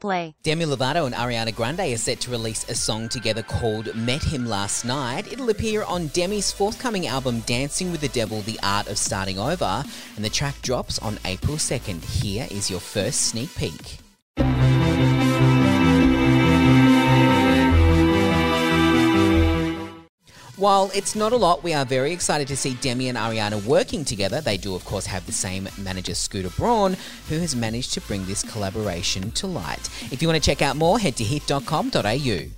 Play. Demi Lovato and Ariana Grande are set to release a song together called Met Him Last Night. It'll appear on Demi's forthcoming album Dancing with the Devil The Art of Starting Over, and the track drops on April 2nd. Here is your first sneak peek. While it's not a lot, we are very excited to see Demi and Ariana working together. They do, of course, have the same manager, Scooter Braun, who has managed to bring this collaboration to light. If you want to check out more, head to hit.com.au.